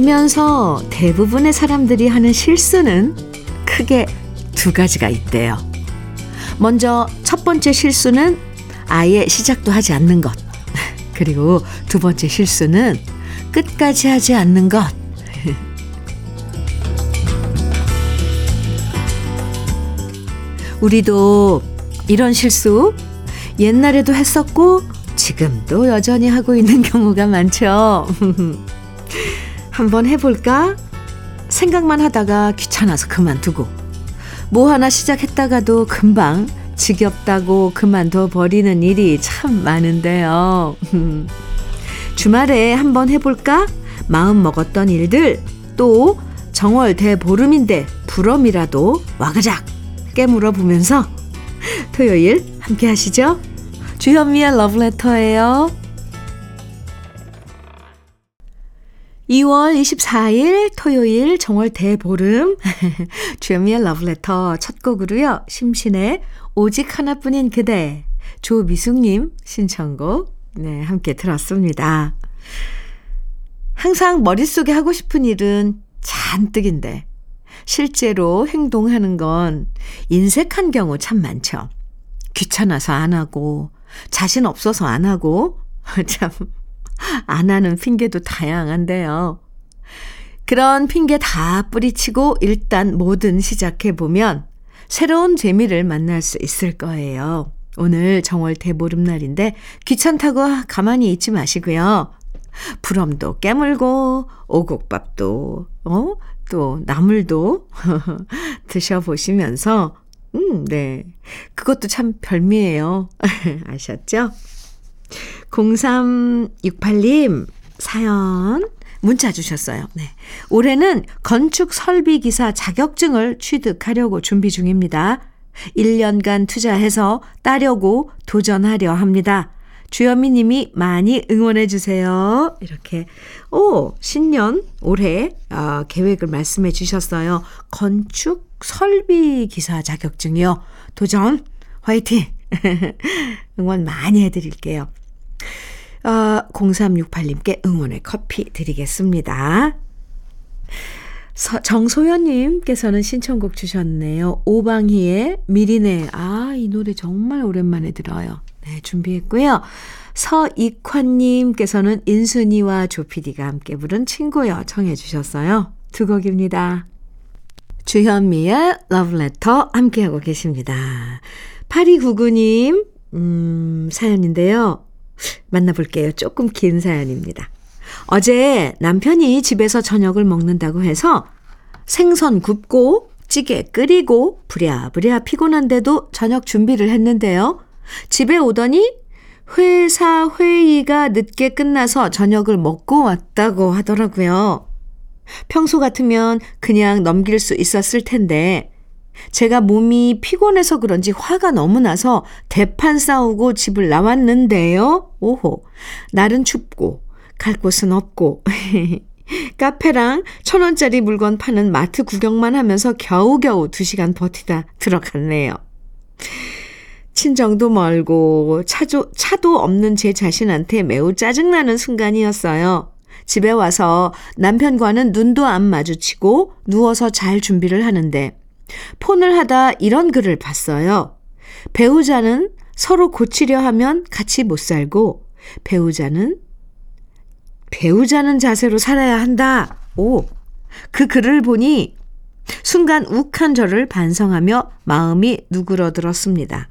살면서 대부분의 사람들이 하는 실수는 크게 두 가지가 있대요. 먼저 첫 번째 실수는 아예 시작도 하지 않는 것. 그리고 두 번째 실수는 끝까지 하지 않는 것. 우리도 이런 실수 옛날에도 했었고 지금도 여전히 하고 있는 경우가 많죠. 한번 해볼까? 생각만 하다가 귀찮아서 그만두고 뭐 하나 시작했다가도 금방 지겹다고 그만둬 버리는 일이 참 많은데요. 주말에 한번 해볼까? 마음 먹었던 일들 또 정월 대보름인데 부럼이라도 와그작 깨물어 보면서 토요일 함께 하시죠. 주현미의 러브레터예요. 2월 24일 토요일 정월 대보름 주현미의 러브레터 첫 곡으로요. 심신의 오직 하나뿐인 그대 조미숙님 신청곡 네 함께 들었습니다. 항상 머릿속에 하고 싶은 일은 잔뜩인데 실제로 행동하는 건 인색한 경우 참 많죠. 귀찮아서 안 하고 자신 없어서 안 하고 참 안 하는 핑계도 다양한데요. 그런 핑계 다 뿌리치고 일단 뭐든 시작해 보면 새로운 재미를 만날 수 있을 거예요. 오늘 정월 대보름날인데 귀찮다고 가만히 있지 마시고요. 부럼도 깨물고 오곡밥도 어? 또 나물도 드셔보시면서 음, 네. 그것도 참 별미예요. 아셨죠? 0368님 사연 문자 주셨어요. 네. 올해는 건축 설비 기사 자격증을 취득하려고 준비 중입니다. 1년간 투자해서 따려고 도전하려 합니다. 주현미 님이 많이 응원해 주세요. 이렇게 오, 신년 올해 어, 계획을 말씀해 주셨어요. 건축 설비 기사 자격증이요. 도전 화이팅. 응원 많이 해 드릴게요. 어, 0368님께 응원의 커피 드리겠습니다. 서, 정소연님께서는 신청곡 주셨네요. 오방희의 미리네. 아, 이 노래 정말 오랜만에 들어요. 네, 준비했고요. 서익환님께서는 인순이와 조피디가 함께 부른 친구여 청해 주셨어요. 두 곡입니다. 주현미의 러브레터 함께하고 계십니다. 8299님, 음, 사연인데요. 만나볼게요. 조금 긴 사연입니다. 어제 남편이 집에서 저녁을 먹는다고 해서 생선 굽고 찌개 끓이고 부랴부랴 피곤한데도 저녁 준비를 했는데요. 집에 오더니 회사 회의가 늦게 끝나서 저녁을 먹고 왔다고 하더라고요. 평소 같으면 그냥 넘길 수 있었을 텐데 제가 몸이 피곤해서 그런지 화가 너무 나서 대판 싸우고 집을 나왔는데요. 오호. 날은 춥고 갈 곳은 없고 카페랑 천 원짜리 물건 파는 마트 구경만 하면서 겨우겨우 두 시간 버티다 들어갔네요. 친정도 멀고 차도, 차도 없는 제 자신한테 매우 짜증나는 순간이었어요. 집에 와서 남편과는 눈도 안 마주치고 누워서 잘 준비를 하는데 폰을 하다 이런 글을 봤어요. 배우자는 서로 고치려 하면 같이 못 살고 배우자는 배우자는 자세로 살아야 한다. 오. 그 글을 보니 순간 욱한 저를 반성하며 마음이 누그러들었습니다.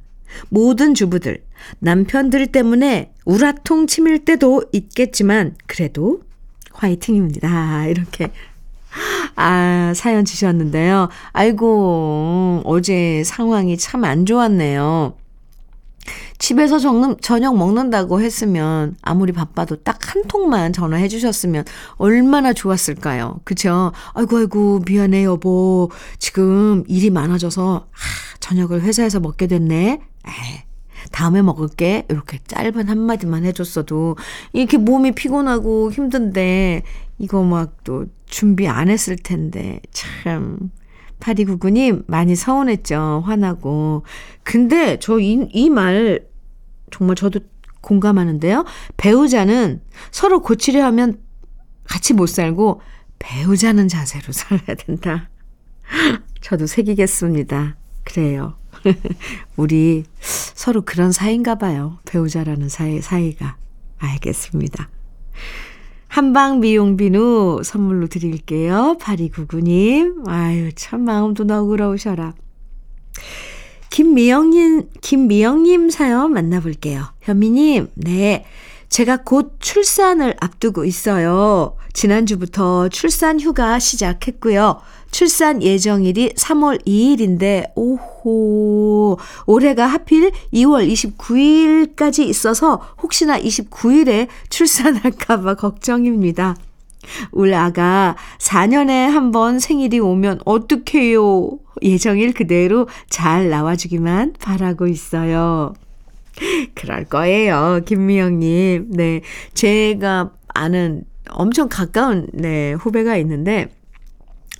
모든 주부들, 남편들 때문에 우라통 치밀 때도 있겠지만 그래도 화이팅입니다. 이렇게 아, 사연 주셨는데요. 아이고, 어제 상황이 참 안 좋았네요. 집에서 정, 저녁 먹는다고 했으면 아무리 바빠도 딱 한 통만 전화해 주셨으면 얼마나 좋았을까요? 그쵸? 아이고, 아이고, 미안해, 여보. 지금 일이 많아져서, 하, 저녁을 회사에서 먹게 됐네. 에이, 다음에 먹을게. 이렇게 짧은 한마디만 해줬어도 이렇게 몸이 피곤하고 힘든데 이거 막 또 준비 안 했을 텐데 참 8299님 많이 서운했죠. 화나고. 근데 저 이 말 정말 저도 공감하는데요. 배우자는 서로 고치려 하면 같이 못 살고 배우자는 자세로 살아야 된다. 저도 새기겠습니다. 그래요. 우리 서로 그런 사이인가 봐요. 배우자라는 사이, 사이가. 알겠습니다. 한방 미용 비누 선물로 드릴게요. 8299님. 아유, 참 마음도 너그러우셔라. 김미영님, 김미영님 사연 만나볼게요. 현미님, 네. 제가 곧 출산을 앞두고 있어요. 지난주부터 출산 휴가 시작했고요. 출산 예정일이 3월 2일인데, 오호, 올해가 하필 2월 29일까지 있어서 혹시나 29일에 출산할까봐 걱정입니다. 울 아가 4년에 한 번 생일이 오면 어떡해요. 예정일 그대로 잘 나와주기만 바라고 있어요. 그럴 거예요. 김미영님. 네. 제가 아는 엄청 가까운, 네, 후배가 있는데,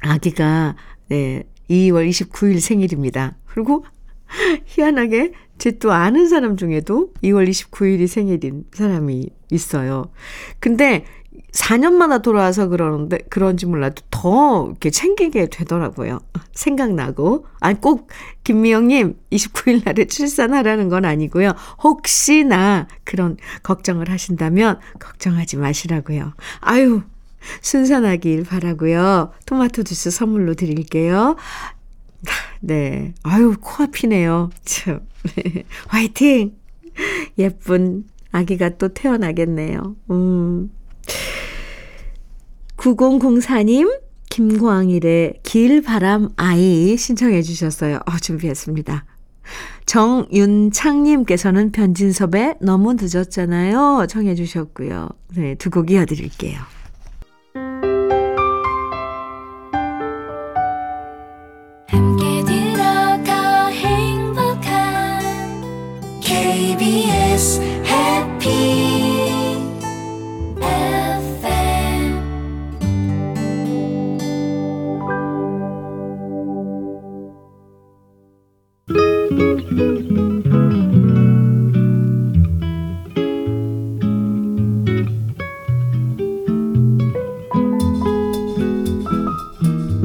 아기가, 네, 2월 29일 생일입니다. 그리고 희한하게 제 또 아는 사람 중에도 2월 29일이 생일인 사람이 있어요. 근데 4년마다 돌아와서 그러는데, 그런지 몰라도 더 이렇게 챙기게 되더라고요. 생각나고. 아니, 꼭, 김미영님, 29일 날에 출산하라는 건 아니고요. 혹시나 그런 걱정을 하신다면, 걱정하지 마시라고요. 아유, 순산하길 바라고요. 토마토 주스 선물로 드릴게요. 네. 아유, 코앞이네요. 참. 화이팅! 예쁜 아기가 또 태어나겠네요. 음. 9004님, 김광일의 길바람 아이 신청해 주셨어요. 어, 준비했습니다. 정윤창님께서는 변진섭의 너무 늦었잖아요. 청해 주셨고요. 네, 두 곡 이어드릴게요.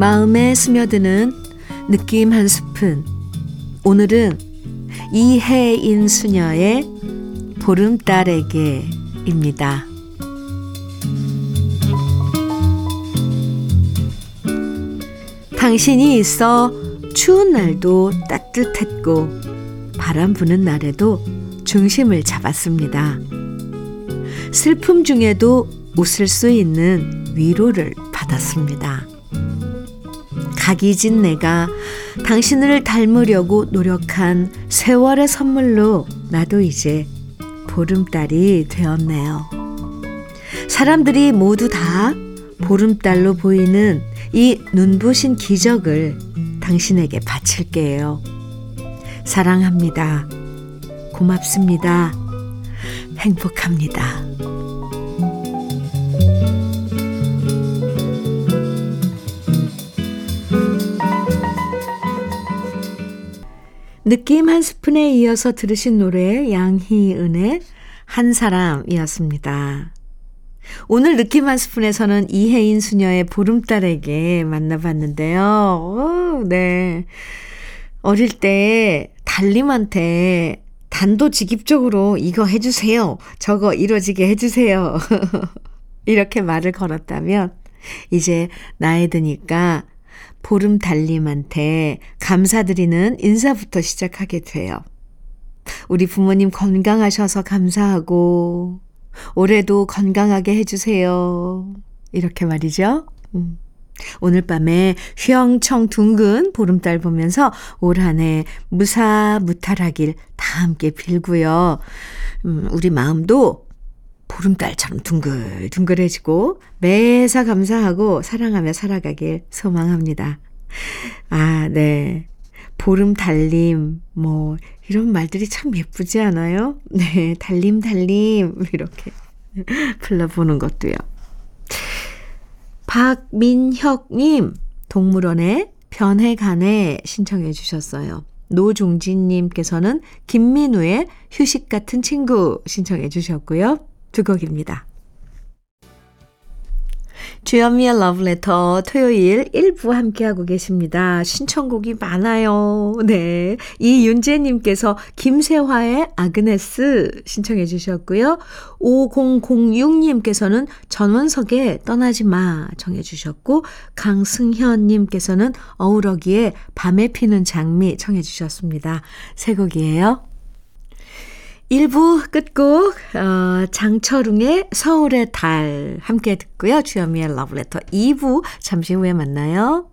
마음에 스며드는 느낌 한 스푼. 오늘은 이혜인 수녀의 보름달에게입니다. 당신이 있어 추운 날도 따뜻했고 바람 부는 날에도 중심을 잡았습니다. 슬픔 중에도 웃을 수 있는 위로를 받았습니다. 각이진 내가 당신을 닮으려고 노력한 세월의 선물로 나도 이제 보름달이 되었네요. 사람들이 모두 다 보름달로 보이는 이 눈부신 기적을 당신에게 바칠게요. 사랑합니다. 고맙습니다. 행복합니다. 느낌 한 스푼에 이어서 들으신 노래 양희은의 한 사람이었습니다. 오늘 느낌 한 스푼에서는 이혜인 수녀의 보름달에게 만나봤는데요. 오, 네. 어릴 때 달님한테 단도직입적으로 이거 해주세요. 저거 이루어지게 해주세요. 이렇게 말을 걸었다면 이제 나이 드니까 보름 달님한테 감사드리는 인사부터 시작하게 돼요. 우리 부모님 건강하셔서 감사하고, 올해도 건강하게 해주세요. 이렇게 말이죠. 음. 오늘 밤에 휘영청 둥근 보름달 보면서 올 한해 무사무탈하길 다 함께 빌고요. 음, 우리 마음도 보름달처럼 둥글둥글해지고 매사 감사하고 사랑하며 살아가길 소망합니다. 아, 네. 보름 달림, 뭐, 이런 말들이 참 예쁘지 않아요? 네, 달림, 달림, 이렇게 불러보는 것도요. 박민혁님, 동물원의 변해간에 신청해 주셨어요. 노종진님께서는 김민우의 휴식 같은 친구 신청해 주셨고요. 두 곡입니다. 주현미의 러브레터 토요일 1부 함께하고 계십니다. 신청곡이 많아요. 네. 이윤재님께서 김세화의 아그네스 신청해 주셨고요. 5006님께서는 전원석의 떠나지 마 정해 주셨고, 강승현님께서는 어우러기에 밤에 피는 장미 청해 주셨습니다. 새 곡이에요. 1부 끝곡 어, 장철웅의 서울의 달 함께 듣고요. 주현미의 러브레터 2부 잠시 후에 만나요.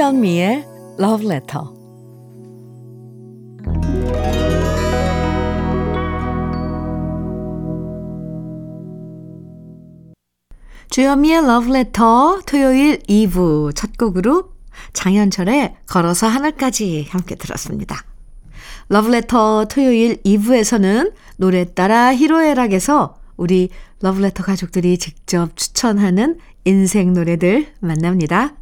주현미의 러브레터 주현미의 러브레터 토요일 2부 첫 곡으로 장현철의 걸어서 하늘까지 함께 들었습니다. 러브레터 토요일 2부에서는 노래 따라 히로에락에서 우리 러브레터 가족들이 직접 추천하는 인생 노래들 만납니다.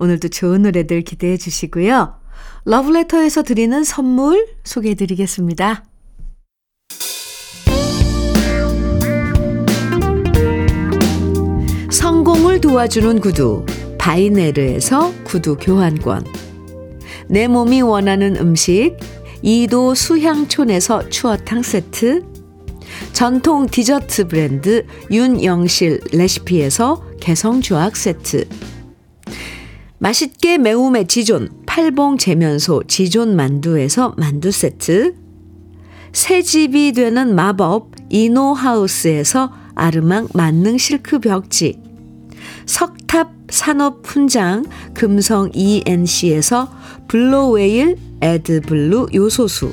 오늘도 좋은 노래들 기대해 주시고요. 러브레터에서 드리는 선물 소개해 드리겠습니다. 성공을 도와주는 구두 바이네르에서 구두 교환권 내 몸이 원하는 음식 이도 수향촌에서 추어탕 세트 전통 디저트 브랜드 윤영실 레시피에서 개성 주악 세트. 맛있게 매움의 지존 팔봉 재면소 지존 만두에서 만두 세트. 새 집이 되는 마법 이노하우스에서 아르망 만능 실크 벽지. 석탑 산업 훈장 금성 ENC에서 블루웨일 애드블루 요소수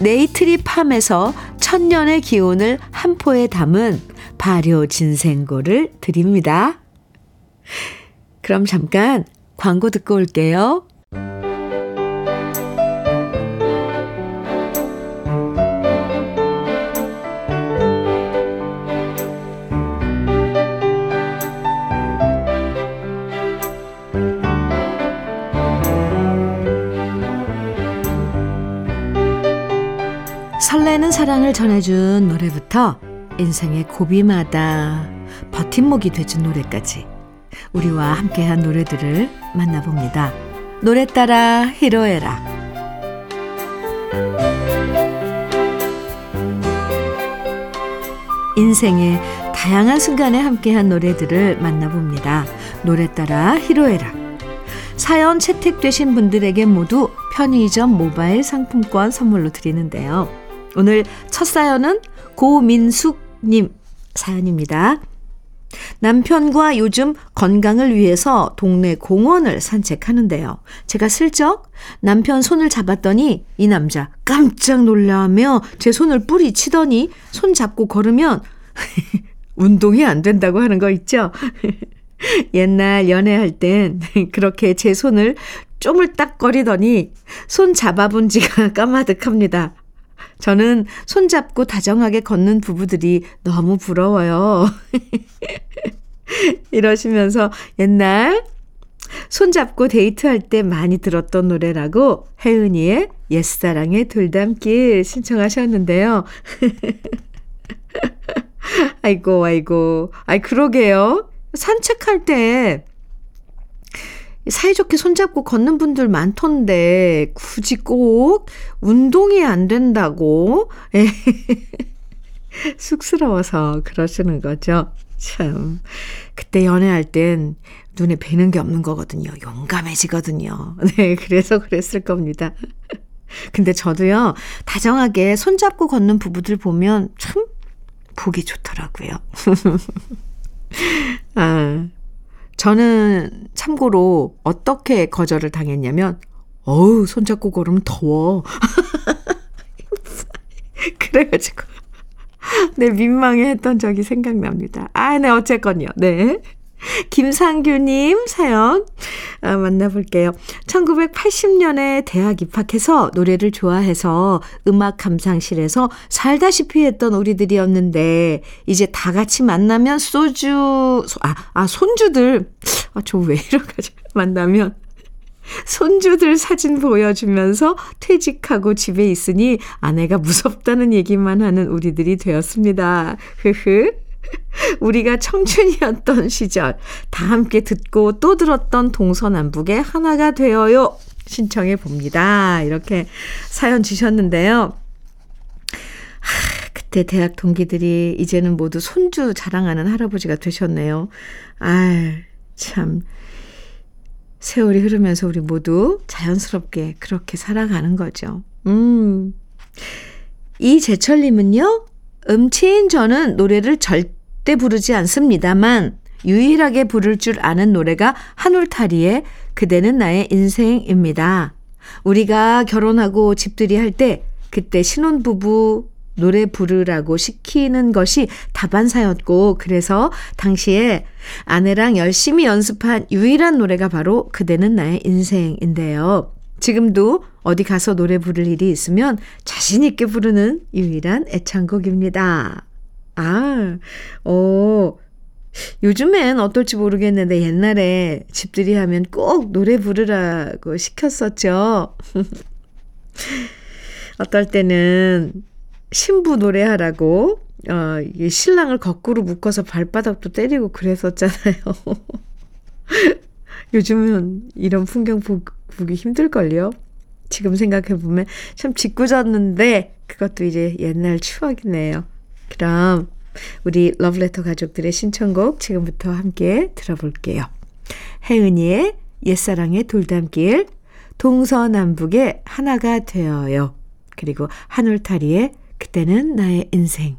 네이트리팜에서 천년의 기운을 한 포에 담은 발효 진생고를 드립니다. 그럼 잠깐 광고 듣고 올게요. 사랑을 전해준 노래부터 인생의 고비마다 버팀목이 돼준 노래까지 우리와 함께한 노래들을 만나봅니다. 노래 따라 히로에라 인생의 다양한 순간에 함께한 노래들을 만나봅니다. 노래 따라 히로에라 사연 채택되신 분들에게 모두 편의점 모바일 상품권 선물로 드리는데요. 오늘 첫 사연은 고민숙님 사연입니다. 남편과 요즘 건강을 위해서 동네 공원을 산책하는데요. 제가 슬쩍 남편 손을 잡았더니 이 남자 깜짝 놀라며 제 손을 뿌리치더니 손 잡고 걸으면 운동이 안 된다고 하는 거 있죠? 옛날 연애할 땐 그렇게 제 손을 쪼물딱거리더니 손 잡아본 지가 까마득합니다. 저는 손잡고 다정하게 걷는 부부들이 너무 부러워요. 이러시면서 옛날 손잡고 데이트할 때 많이 들었던 노래라고 혜은이의 옛사랑의 돌담길 신청하셨는데요. 아이고, 아이고. 아이, 그러게요. 산책할 때 사이좋게 손잡고 걷는 분들 많던데, 굳이 꼭 운동이 안 된다고? 쑥스러워서 그러시는 거죠. 참. 그때 연애할 땐 눈에 뵈는 게 없는 거거든요. 용감해지거든요. 네, 그래서 그랬을 겁니다. 근데 저도요, 다정하게 손잡고 걷는 부부들 보면 참 보기 좋더라고요. 아, 저는 참고로 어떻게 거절을 당했냐면, 어우, 손잡고 걸으면 더워. 그래가지고, 네, 민망해 했던 적이 생각납니다. 아, 네, 어쨌건요. 네. 김상규님 사연 아, 만나볼게요. 1980년에 대학 입학해서 노래를 좋아해서 음악 감상실에서 살다시피 했던 우리들이었는데 이제 다 같이 만나면 소주 아, 아 손주들 아, 저 왜 이러까지 만나면 손주들 사진 보여주면서 퇴직하고 집에 있으니 아내가 무섭다는 얘기만 하는 우리들이 되었습니다. 흐흐. 우리가 청춘이었던 시절 다 함께 듣고 또 들었던 동서남북의 하나가 되어요. 신청해 봅니다. 이렇게 사연 주셨는데요. 하, 그때 대학 동기들이 이제는 모두 손주 자랑하는 할아버지가 되셨네요. 아, 참. 세월이 흐르면서 우리 모두 자연스럽게 그렇게 살아가는 거죠. 음. 이재철님은요, 음치인 저는 노래를 절대 부르지 않습니다만, 유일하게 부를 줄 아는 노래가 한울타리의 그대는 나의 인생입니다. 우리가 결혼하고 집들이 할 때, 그때 신혼부부 노래 부르라고 시키는 것이 다반사였고, 그래서 당시에 아내랑 열심히 연습한 유일한 노래가 바로 그대는 나의 인생인데요. 지금도 어디 가서 노래 부를 일이 있으면 자신 있게 부르는 유일한 애창곡입니다. 아, 어, 요즘엔 어떨지 모르겠는데 옛날에 집들이 하면 꼭 노래 부르라고 시켰었죠. 어떨 때는 신부 노래하라고 어, 이 신랑을 거꾸로 묶어서 발바닥도 때리고 그랬었잖아요. 요즘은 이런 풍경 보, 보기 힘들걸요. 지금 생각해보면 참 짓궂었는데 그것도 이제 옛날 추억이네요. 그럼 우리 러브레터 가족들의 신청곡 지금부터 함께 들어볼게요. 혜은이의 옛사랑의 돌담길, 동서남북의 하나가 되어요. 그리고 한울타리의 그때는 나의 인생.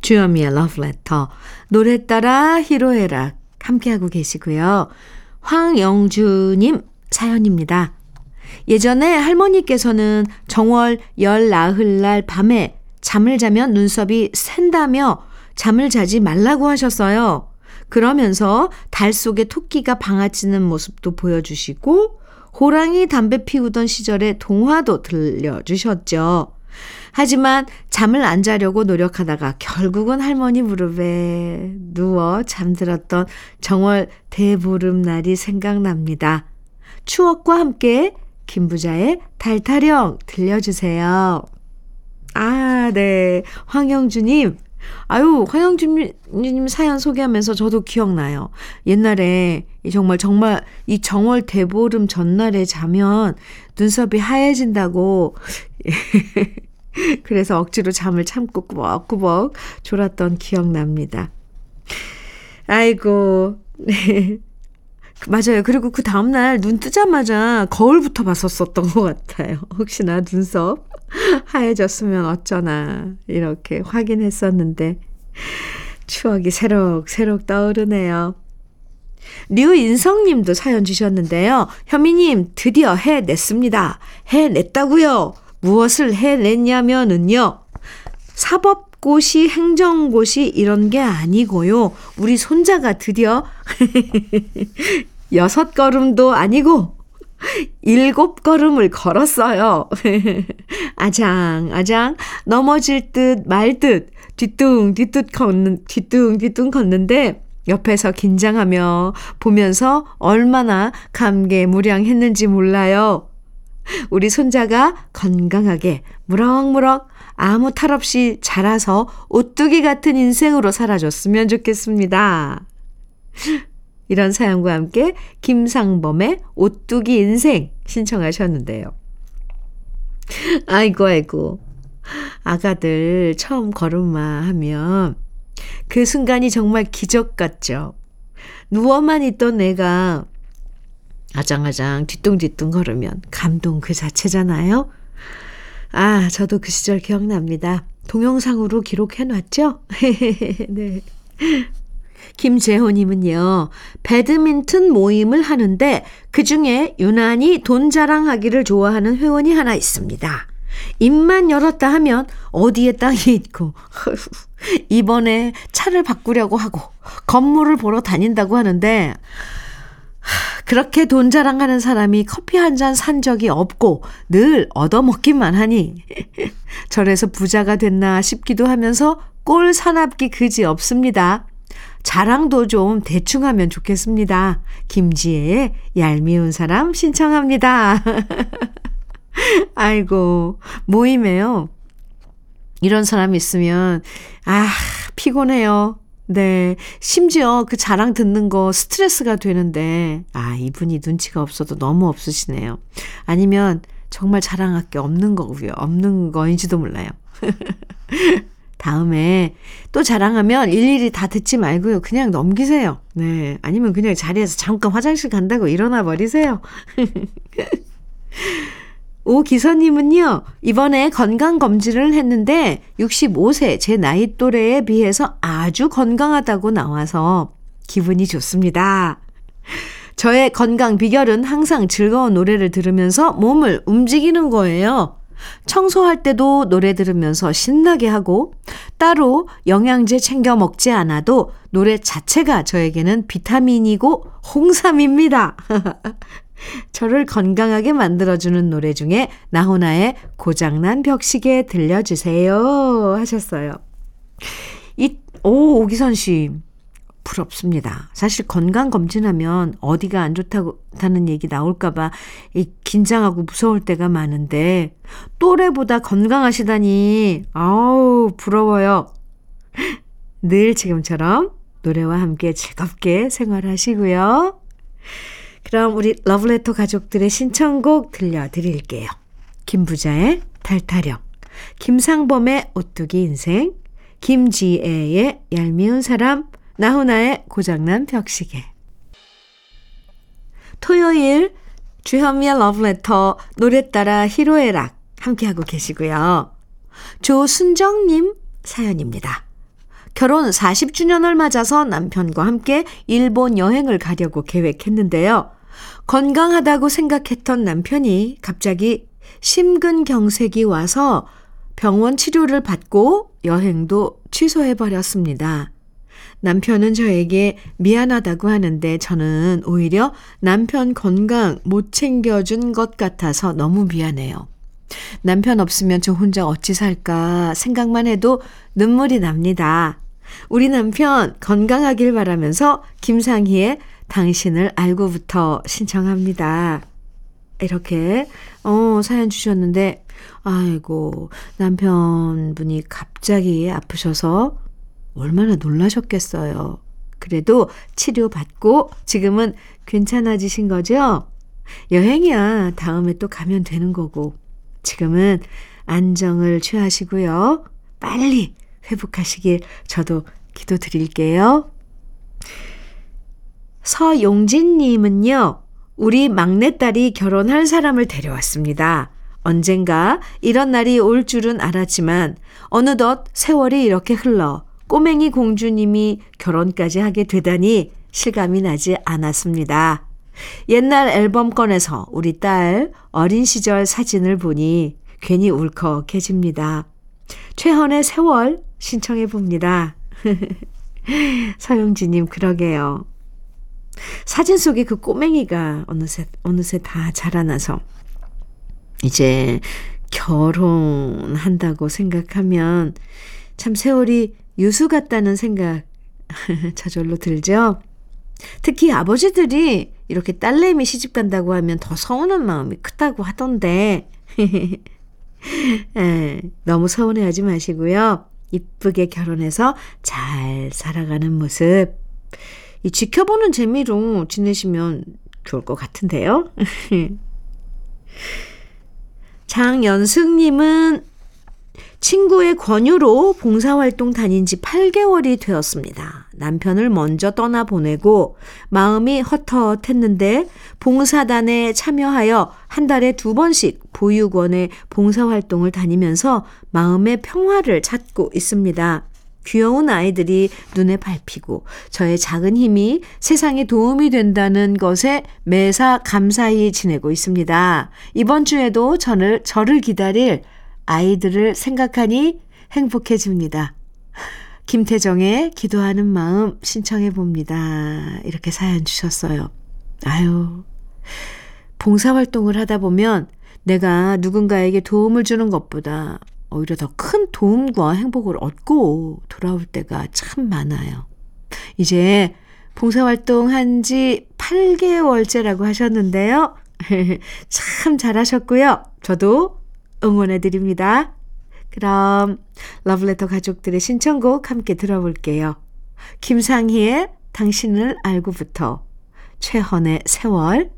주여미의 러브레터, 노래 따라 히로에락 함께하고 계시고요. 황영주님 사연입니다. 예전에 할머니께서는 정월 열 나흘 날 밤에 잠을 자면 눈썹이 샌다며 잠을 자지 말라고 하셨어요. 그러면서 달 속에 토끼가 방아찌는 모습도 보여주시고 호랑이 담배 피우던 시절의 동화도 들려주셨죠. 하지만 잠을 안 자려고 노력하다가 결국은 할머니 무릎에 누워 잠들었던 정월 대보름날이 생각납니다. 추억과 함께 김부자의 달타령 들려주세요. 아, 네. 황영주님. 아유, 황영주님 사연 소개하면서 저도 기억나요. 옛날에 정말 정말 이 정월 대보름 전날에 자면 눈썹이 하얘진다고 그래서 억지로 잠을 참고 꾸벅꾸벅 졸았던 기억납니다. 아이고, 네. 맞아요. 그리고 그 다음날 눈 뜨자마자 거울부터 봤었었던 것 같아요. 혹시나 눈썹 하얘졌으면 어쩌나 이렇게 확인했었는데 추억이 새록새록 떠오르네요. 류인성 님도 사연 주셨는데요. 현미님, 드디어 해냈습니다. 해냈다고요. 무엇을 해냈냐면은요. 사법 고시, 행정고시 이런 게 아니고요. 우리 손자가 드디어 여섯 걸음도 아니고 일곱 걸음을 걸었어요. 아장, 아장, 넘어질 듯 말 듯, 뒤뚱, 뒤뚱 걷는, 뒤뚱, 뒤뚱 걷는데, 옆에서 긴장하며 보면서 얼마나 감개무량했는지 몰라요. 우리 손자가 건강하게 무럭무럭 아무 탈 없이 자라서 오뚜기 같은 인생으로 살아줬으면 좋겠습니다. 이런 사연과 함께 김상범의 오뚜기 인생 신청하셨는데요. 아이고, 아이고. 아가들 처음 걸음마 하면 그 순간이 정말 기적 같죠. 누워만 있던 내가 아장아장 뒤뚱뒤뚱 걸으면 감동 그 자체잖아요. 아, 저도 그 시절 기억납니다. 동영상으로 기록해 놨죠? 네. 김재호님은요, 배드민턴 모임을 하는데 그 중에 유난히 돈 자랑하기를 좋아하는 회원이 하나 있습니다. 입만 열었다 하면 어디에 땅이 있고, 이번에 차를 바꾸려고 하고, 건물을 보러 다닌다고 하는데, 그렇게 돈 자랑하는 사람이 커피 한 잔 산 적이 없고 늘 얻어먹기만 하니 저래서 부자가 됐나 싶기도 하면서 꼴 사납기 그지 없습니다. 자랑도 좀 대충 하면 좋겠습니다. 김지혜의 얄미운 사람 신청합니다. 아이고, 모임에요. 이런 사람이 있으면, 아, 피곤해요. 네. 심지어 그 자랑 듣는 거 스트레스가 되는데, 아, 이분이 눈치가 없어도 너무 없으시네요. 아니면 정말 자랑할 게 없는 거고요. 없는 거인지도 몰라요. 다음에 또 자랑하면 일일이 다 듣지 말고요. 그냥 넘기세요. 네. 아니면 그냥 자리에서 잠깐 화장실 간다고 일어나 버리세요. 오 기사님은요, 이번에 건강검진을 했는데 65세 제 나이 또래에 비해서 아주 건강하다고 나와서 기분이 좋습니다. 저의 건강 비결은 항상 즐거운 노래를 들으면서 몸을 움직이는 거예요. 청소할 때도 노래 들으면서 신나게 하고 따로 영양제 챙겨 먹지 않아도 노래 자체가 저에게는 비타민이고 홍삼입니다. 저를 건강하게 만들어주는 노래 중에 나훈아의 고장난 벽시계 들려주세요 하셨어요. 이, 오, 오기선 씨. 부럽습니다. 사실 건강검진하면 어디가 안 좋다고, 다는 얘기 나올까봐 긴장하고 무서울 때가 많은데, 또래보다 건강하시다니, 아우, 부러워요. 늘 지금처럼 노래와 함께 즐겁게 생활하시고요. 그럼 우리 러브레터 가족들의 신청곡 들려드릴게요. 김부자의 탈타령, 김상범의 오뚜기 인생, 김지애의 얄미운 사람, 나훈아의 고장난 벽시계. 토요일 주현미의 러브레터 노래 따라 히로의 락 함께하고 계시고요. 조순정님 사연입니다. 결혼 40주년을 맞아서 남편과 함께 일본 여행을 가려고 계획했는데요. 건강하다고 생각했던 남편이 갑자기 심근경색이 와서 병원 치료를 받고 여행도 취소해버렸습니다. 남편은 저에게 미안하다고 하는데 저는 오히려 남편 건강 못 챙겨준 것 같아서 너무 미안해요. 남편 없으면 저 혼자 어찌 살까 생각만 해도 눈물이 납니다. 우리 남편 건강하길 바라면서 김상희의 당신을 알고부터 신청합니다. 이렇게, 어, 사연 주셨는데, 아이고, 남편분이 갑자기 아프셔서 얼마나 놀라셨겠어요. 그래도 치료받고 지금은 괜찮아지신 거죠? 여행이야. 다음에 또 가면 되는 거고. 지금은 안정을 취하시고요. 빨리 회복하시길 저도 기도 드릴게요. 서용진님은요, 우리 막내딸이 결혼할 사람을 데려왔습니다. 언젠가 이런 날이 올 줄은 알았지만, 어느덧 세월이 이렇게 흘러 꼬맹이 공주님이 결혼까지 하게 되다니 실감이 나지 않았습니다. 옛날 앨범 꺼내서 우리 딸 어린 시절 사진을 보니 괜히 울컥해집니다. 최헌의 세월 신청해 봅니다. 서영진님, 그러게요. 사진 속에 그 꼬맹이가 어느새, 어느새 다 자라나서 이제 결혼한다고 생각하면 참 세월이 유수 같다는 생각 저절로 들죠? 특히 아버지들이 이렇게 딸내미 시집 간다고 하면 더 서운한 마음이 크다고 하던데. 에, 너무 서운해하지 마시고요. 이쁘게 결혼해서 잘 살아가는 모습. 이 지켜보는 재미로 지내시면 좋을 것 같은데요. 장연승님은 친구의 권유로 봉사활동 다닌 지 8개월이 되었습니다. 남편을 먼저 떠나보내고 마음이 헛헛했는데 봉사단에 참여하여 한 달에 두 번씩 보육원에 봉사활동을 다니면서 마음의 평화를 찾고 있습니다. 귀여운 아이들이 눈에 밟히고 저의 작은 힘이 세상에 도움이 된다는 것에 매사 감사히 지내고 있습니다. 이번 주에도 저를, 저를 기다릴 아이들을 생각하니 행복해집니다. 김태정의 기도하는 마음 신청해 봅니다. 이렇게 사연 주셨어요. 아유, 봉사활동을 하다 보면 내가 누군가에게 도움을 주는 것보다 오히려 더 큰 도움과 행복을 얻고 돌아올 때가 참 많아요. 이제 봉사활동 한 지 8개월째라고 하셨는데요. 참 잘하셨고요. 저도 응원해 드립니다. 그럼 러브레터 가족들의 신청곡 함께 들어볼게요. 김상희의 당신을 알고부터 최헌의 세월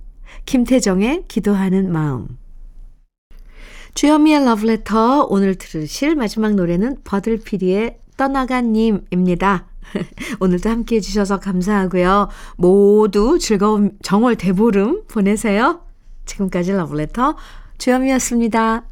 김태정의 기도하는 마음 주현미의 러브레터 오늘 들으실 마지막 노래는 버들피리의 떠나간 님입니다. 오늘도 함께 해주셔서 감사하고요. 모두 즐거운 정월 대보름 보내세요. 지금까지 러브레터 주현미였습니다.